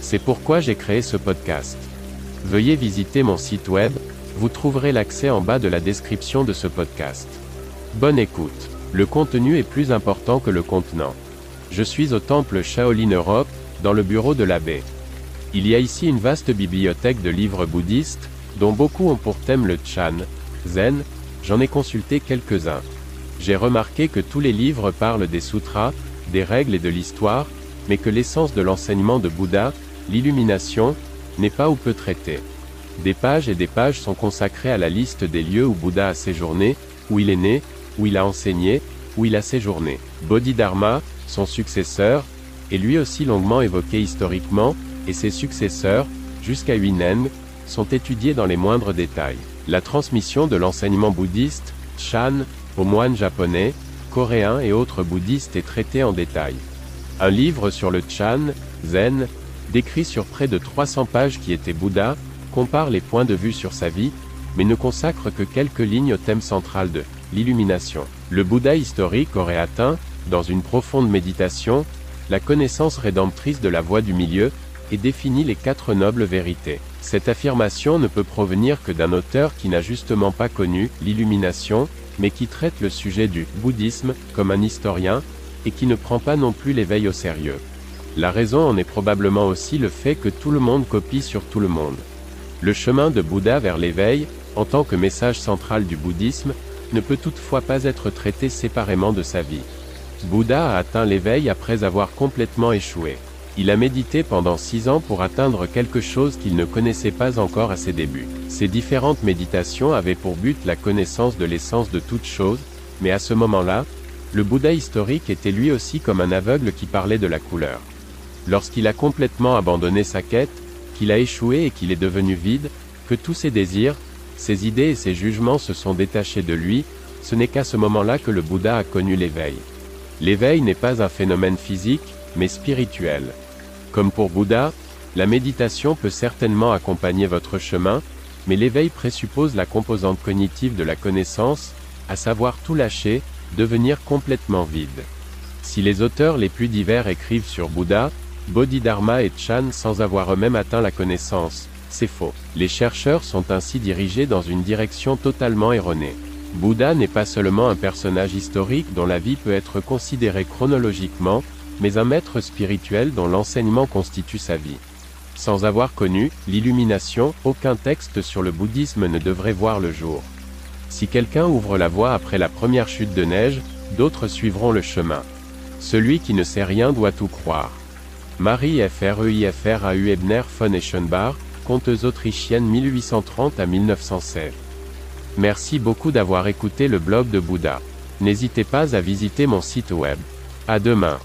C'est pourquoi j'ai créé ce podcast. Veuillez visiter mon site web, vous trouverez l'accès en bas de la description de ce podcast. Bonne écoute. Le contenu est plus important que le contenant. Je suis au temple Shaolin Europe, dans le bureau de l'abbé. Il y a ici une vaste bibliothèque de livres bouddhistes, dont beaucoup ont pour thème le Chan, Zen, j'en ai consulté quelques-uns. J'ai remarqué que tous les livres parlent des sutras, des règles et de l'histoire, mais que l'essence de l'enseignement de Bouddha, l'illumination, n'est pas ou peu traitée. Des pages et des pages sont consacrées à la liste des lieux où Bouddha a séjourné, où il est né, où il a enseigné, où il a séjourné. Bodhidharma, son successeur, est lui aussi longuement évoqué historiquement, et ses successeurs, jusqu'à Huineng, sont étudiés dans les moindres détails. La transmission de l'enseignement bouddhiste, Chan, aux moines japonais, coréens et autres bouddhistes est traité en détail. Un livre sur le Chan, Zen, décrit sur près de 300 pages qui était Bouddha, compare les points de vue sur sa vie, mais ne consacre que quelques lignes au thème central de l'illumination. Le Bouddha historique aurait atteint, dans une profonde méditation, la connaissance rédemptrice de la voie du milieu, et définit les quatre nobles vérités. Cette affirmation ne peut provenir que d'un auteur qui n'a justement pas connu l'illumination, mais qui traite le sujet du bouddhisme comme un historien, et qui ne prend pas non plus l'éveil au sérieux. La raison en est probablement aussi le fait que tout le monde copie sur tout le monde. Le chemin de Bouddha vers l'éveil, en tant que message central du bouddhisme, ne peut toutefois pas être traité séparément de sa vie. Bouddha a atteint l'éveil après avoir complètement échoué. Il a médité pendant six ans pour atteindre quelque chose qu'il ne connaissait pas encore à ses débuts. Ces différentes méditations avaient pour but la connaissance de l'essence de toute chose, mais à ce moment-là, le Bouddha historique était lui aussi comme un aveugle qui parlait de la couleur. Lorsqu'il a complètement abandonné sa quête, qu'il a échoué et qu'il est devenu vide, que tous ses désirs, ses idées et ses jugements se sont détachés de lui, ce n'est qu'à ce moment-là que le Bouddha a connu l'éveil. L'éveil n'est pas un phénomène physique, mais spirituel. Comme pour Bouddha, la méditation peut certainement accompagner votre chemin, mais l'éveil présuppose la composante cognitive de la connaissance, à savoir tout lâcher, devenir complètement vide. Si les auteurs les plus divers écrivent sur Bouddha, Bodhidharma et Chan sans avoir eux-mêmes atteint la connaissance. C'est faux. Les chercheurs sont ainsi dirigés dans une direction totalement erronée. Bouddha n'est pas seulement un personnage historique dont la vie peut être considérée chronologiquement, mais un maître spirituel dont l'enseignement constitue sa vie. Sans avoir connu l'illumination, aucun texte sur le bouddhisme ne devrait voir le jour. Si quelqu'un ouvre la voie après la première chute de neige, d'autres suivront le chemin. Celui qui ne sait rien doit tout croire. Marie FREIFRAU Ebner von Eschenbach, conteuse autrichienne 1830 à 1916. Merci beaucoup d'avoir écouté le blog de Bouddha. N'hésitez pas à visiter mon site web. À demain.